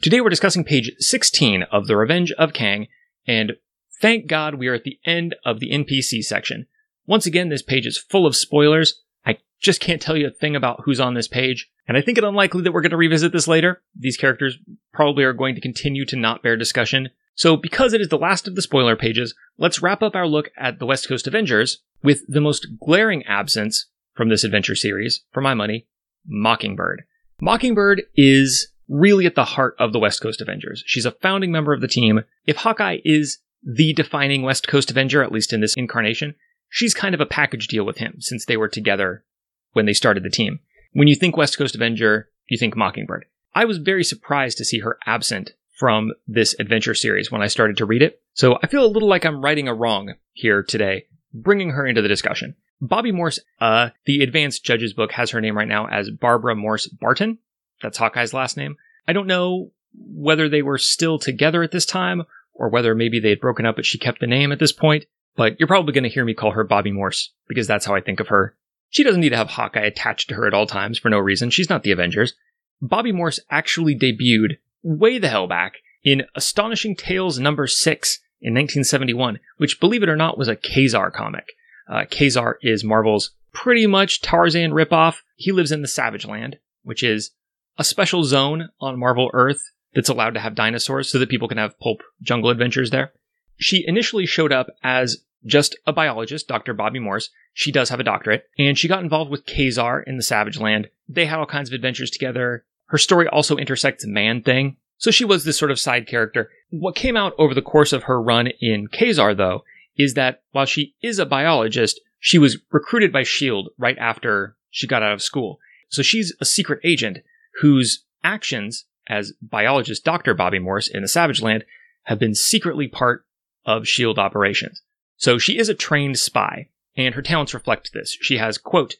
Today we're discussing page 16 of The Revenge of Kang, and thank God we are at the end of the NPC section. Once again, this page is full of spoilers. I just can't tell you a thing about who's on this page, and I think it unlikely that we're going to revisit this later. These characters probably are going to continue to not bear discussion. So, because it is the last of the spoiler pages, let's wrap up our look at the West Coast Avengers with the most glaring absence from this adventure series, for my money, Mockingbird. Mockingbird is really at the heart of the West Coast Avengers. She's a founding member of the team. If Hawkeye is the defining West Coast Avenger, at least in this incarnation, she's kind of a package deal with him since they were together when they started the team. When you think West Coast Avenger, you think Mockingbird. I was very surprised to see her absent from this adventure series when I started to read it. So I feel a little like I'm righting a wrong here today, bringing her into the discussion. Bobby Morse, uh, the advanced judges book has her name right now as Barbara Morse Barton. That's Hawkeye's last name. I don't know whether they were still together at this time or whether maybe they had broken up but she kept the name at this point. But you're probably going to hear me call her Bobby Morse because that's how I think of her. She doesn't need to have Hawkeye attached to her at all times for no reason. She's not the Avengers. Bobby Morse actually debuted way the hell back in Astonishing Tales number 6 in 1971, which, believe it or not, was a Ka-Zar comic. Uh, Ka-Zar is Marvel's pretty much Tarzan ripoff. He lives in the Savage Land, which is a special zone on Marvel Earth that's allowed to have dinosaurs so that people can have pulp jungle adventures there. She initially showed up as just a biologist, Dr. Bobby Morse. She does have a doctorate, and she got involved with Ka-Zar in the Savage Land. They had all kinds of adventures together. Her story also intersects Man Thing, so she was this sort of side character. What came out over the course of her run in Ka-Zar, though, is that while she is a biologist, she was recruited by S.H.I.E.L.D. right after she got out of school. So she's a secret agent whose actions as biologist Dr. Bobby Morse in the Savage Land have been secretly part of S.H.I.E.L.D. operations. So she is a trained spy, and her talents reflect this. She has, quote,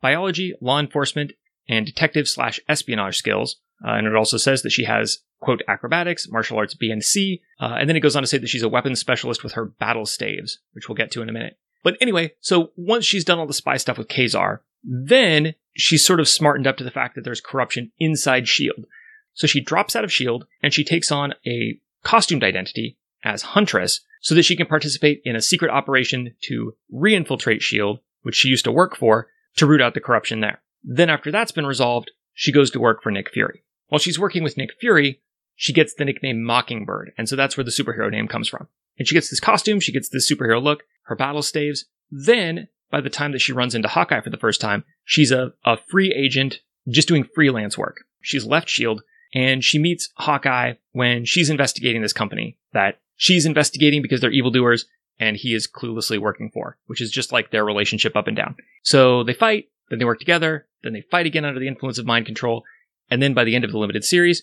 biology, law enforcement, and detective slash espionage skills. Uh, and it also says that she has, quote, acrobatics, martial arts B and C. Uh, and then it goes on to say that she's a weapons specialist with her battle staves, which we'll get to in a minute. But anyway, so once she's done all the spy stuff with Ka-Zar, then she's sort of smartened up to the fact that there's corruption inside S.H.I.E.L.D. So she drops out of S.H.I.E.L.D. and she takes on a costumed identity as Huntress so that she can participate in a secret operation to re-infiltrate S.H.I.E.L.D., which she used to work for, to root out the corruption there. Then after that's been resolved, she goes to work for Nick Fury. While she's working with Nick Fury, she gets the nickname Mockingbird, and so that's where the superhero name comes from. And she gets this costume, she gets this superhero look, her battle staves. Then by the time that she runs into Hawkeye for the first time, she's a, a free agent just doing freelance work. She's left S.H.I.E.L.D. and she meets Hawkeye when she's investigating this company that she's investigating because they're evildoers and he is cluelessly working for, which is just like their relationship up and down. So they fight, then they work together, then they fight again under the influence of mind control, and then by the end of the limited series,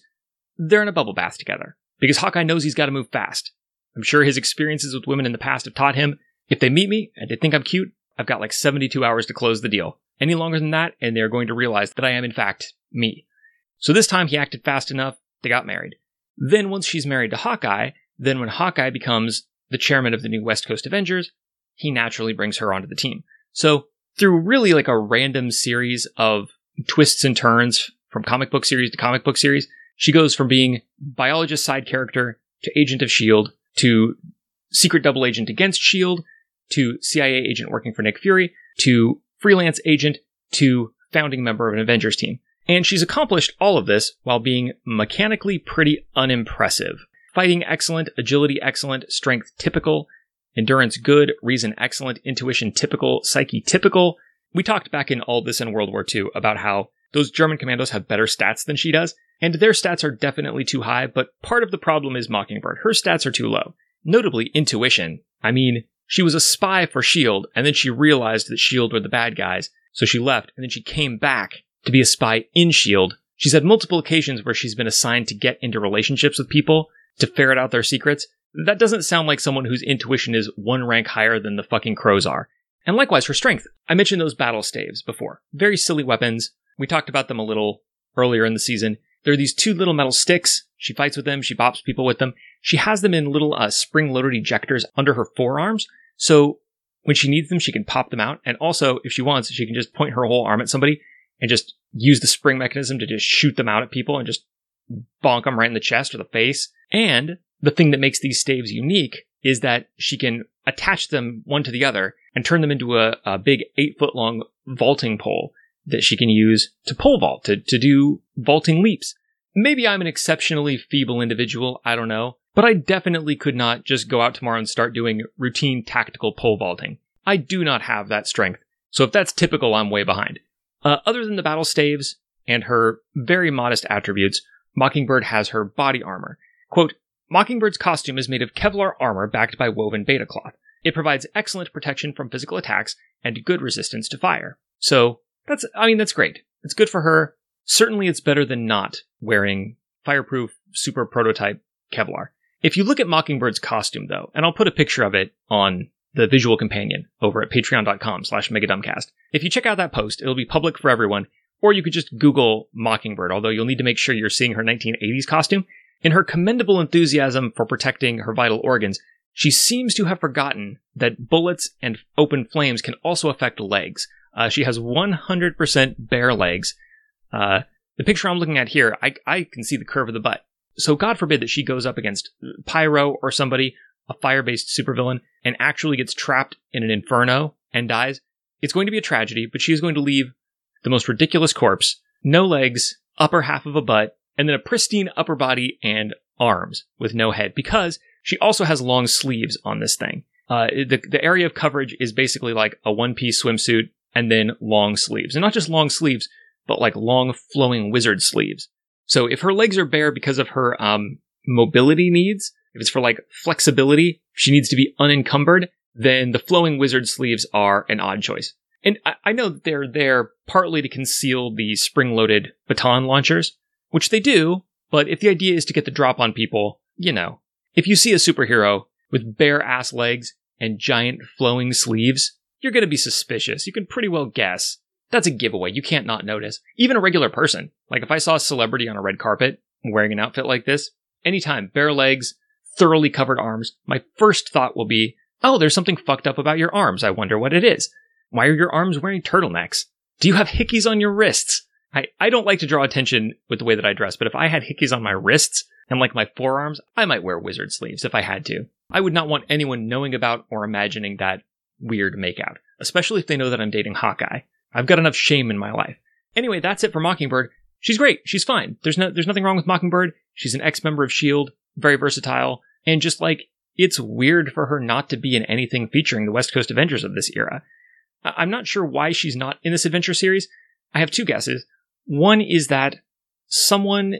they're in a bubble bath together. Because Hawkeye knows he's got to move fast. I'm sure his experiences with women in the past have taught him if they meet me and they think I'm cute, I've got like 72 hours to close the deal. Any longer than that, and they're going to realize that I am, in fact, me. So this time he acted fast enough, they got married. Then, once she's married to Hawkeye, then when Hawkeye becomes the chairman of the new West Coast Avengers, he naturally brings her onto the team. So, through really like a random series of twists and turns from comic book series to comic book series, she goes from being biologist side character to agent of S.H.I.E.L.D. to secret double agent against S.H.I.E.L.D. to CIA agent working for Nick Fury to freelance agent to founding member of an Avengers team. And she's accomplished all of this while being mechanically pretty unimpressive. Fighting excellent, agility excellent, strength typical, endurance good, reason excellent, intuition typical, psyche typical. We talked back in all this in World War II about how those German commandos have better stats than she does, and their stats are definitely too high, but part of the problem is Mockingbird. Her stats are too low. Notably, intuition. I mean, she was a spy for S.H.I.E.L.D., and then she realized that S.H.I.E.L.D. were the bad guys, so she left, and then she came back to be a spy in S.H.I.E.L.D. She's had multiple occasions where she's been assigned to get into relationships with people to ferret out their secrets. That doesn't sound like someone whose intuition is one rank higher than the fucking crows are. And likewise for strength. I mentioned those battle staves before. Very silly weapons. We talked about them a little earlier in the season. There are these two little metal sticks. She fights with them. She bops people with them. She has them in little uh, spring-loaded ejectors under her forearms. So when she needs them, she can pop them out. And also, if she wants, she can just point her whole arm at somebody and just use the spring mechanism to just shoot them out at people and just bonk them right in the chest or the face. And the thing that makes these staves unique is that she can attach them one to the other and turn them into a, a big eight foot long vaulting pole that she can use to pole vault, to, to do vaulting leaps. Maybe I'm an exceptionally feeble individual, I don't know, but I definitely could not just go out tomorrow and start doing routine tactical pole vaulting. I do not have that strength. So if that's typical, I'm way behind. Uh, other than the battle staves and her very modest attributes, Mockingbird has her body armor. Quote, Mockingbird's costume is made of Kevlar armor backed by woven beta cloth. It provides excellent protection from physical attacks and good resistance to fire. So, that's, I mean, that's great. It's good for her. Certainly it's better than not wearing fireproof super prototype Kevlar. If you look at Mockingbird's costume though, and I'll put a picture of it on the visual companion over at patreon.com slash megadumbcast. If you check out that post, it'll be public for everyone, or you could just Google Mockingbird, although you'll need to make sure you're seeing her 1980s costume. In her commendable enthusiasm for protecting her vital organs, she seems to have forgotten that bullets and open flames can also affect legs. Uh, she has 100% bare legs. Uh, the picture I'm looking at here, I, I can see the curve of the butt. So God forbid that she goes up against Pyro or somebody, a fire-based supervillain, and actually gets trapped in an inferno and dies. It's going to be a tragedy, but she is going to leave the most ridiculous corpse, no legs, upper half of a butt, and then a pristine upper body and arms with no head because she also has long sleeves on this thing. Uh, the, the area of coverage is basically like a one piece swimsuit and then long sleeves. And not just long sleeves, but like long flowing wizard sleeves. So if her legs are bare because of her um, mobility needs, if it's for like flexibility, she needs to be unencumbered, then the flowing wizard sleeves are an odd choice. And I, I know that they're there partly to conceal the spring loaded baton launchers, which they do, but if the idea is to get the drop on people, you know, if you see a superhero with bare ass legs and giant flowing sleeves, you're going to be suspicious. You can pretty well guess. That's a giveaway. You can't not notice. Even a regular person. Like if I saw a celebrity on a red carpet wearing an outfit like this, anytime, bare legs, thoroughly covered arms, my first thought will be, oh, there's something fucked up about your arms. I wonder what it is. Why are your arms wearing turtlenecks? Do you have hickeys on your wrists? I, I don't like to draw attention with the way that I dress, but if I had hickeys on my wrists and like my forearms, I might wear wizard sleeves if I had to. I would not want anyone knowing about or imagining that weird makeout, especially if they know that I'm dating Hawkeye. I've got enough shame in my life. Anyway, that's it for Mockingbird. She's great. She's fine. There's no there's nothing wrong with Mockingbird. She's an ex-member of Shield, very versatile, and just like it's weird for her not to be in anything featuring the West Coast Avengers of this era. I'm not sure why she's not in this adventure series. I have two guesses. One is that someone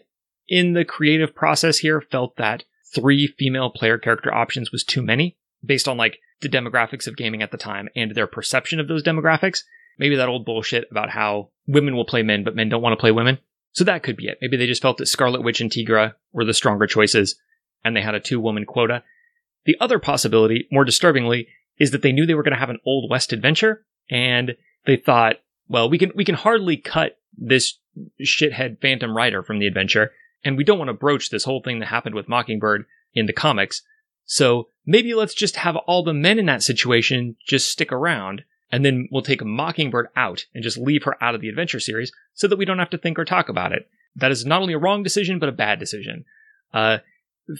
in the creative process here felt that three female player character options was too many based on like the demographics of gaming at the time and their perception of those demographics. Maybe that old bullshit about how women will play men, but men don't want to play women. So that could be it. Maybe they just felt that Scarlet Witch and Tigra were the stronger choices and they had a two woman quota. The other possibility, more disturbingly, is that they knew they were going to have an Old West adventure and they thought, well, we can, we can hardly cut this shithead Phantom Rider from the adventure, and we don't want to broach this whole thing that happened with Mockingbird in the comics. So maybe let's just have all the men in that situation just stick around, and then we'll take Mockingbird out and just leave her out of the adventure series so that we don't have to think or talk about it. That is not only a wrong decision, but a bad decision. Uh,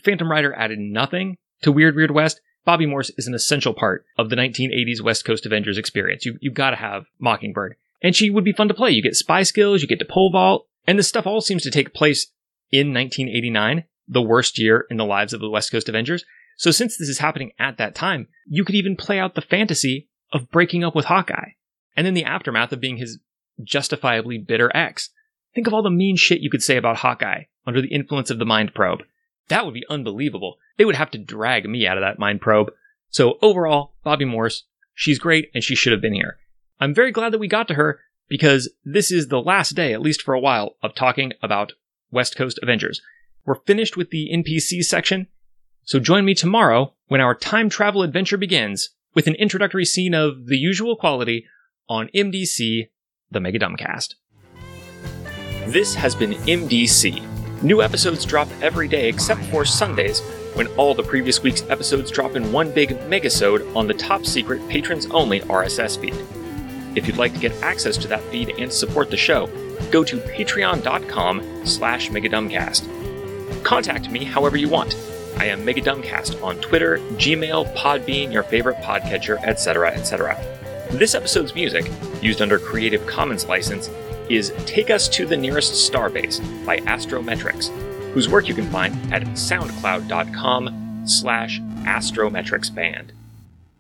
Phantom Rider added nothing to Weird Weird West. Bobby Morse is an essential part of the 1980s West Coast Avengers experience. You, you've got to have Mockingbird and she would be fun to play. You get spy skills, you get to pole vault, and this stuff all seems to take place in 1989, the worst year in the lives of the West Coast Avengers. So since this is happening at that time, you could even play out the fantasy of breaking up with Hawkeye, and then the aftermath of being his justifiably bitter ex. Think of all the mean shit you could say about Hawkeye under the influence of the mind probe. That would be unbelievable. They would have to drag me out of that mind probe. So overall, Bobby Morse, she's great and she should have been here. I'm very glad that we got to her, because this is the last day, at least for a while, of talking about West Coast Avengers. We're finished with the NPC section, so join me tomorrow when our time travel adventure begins with an introductory scene of the usual quality on MDC, the Mega Dumbcast. This has been MDC. New episodes drop every day except for Sundays, when all the previous week's episodes drop in one big megasode on the top secret patrons only RSS feed. If you'd like to get access to that feed and support the show, go to patreon.com slash megadumbcast. Contact me however you want. I am Megadumbcast on Twitter, Gmail, Podbean, your favorite podcatcher, etc., etc. This episode's music, used under Creative Commons license, is Take Us to the Nearest Starbase by Astrometrics, whose work you can find at soundcloud.com slash astrometricsband.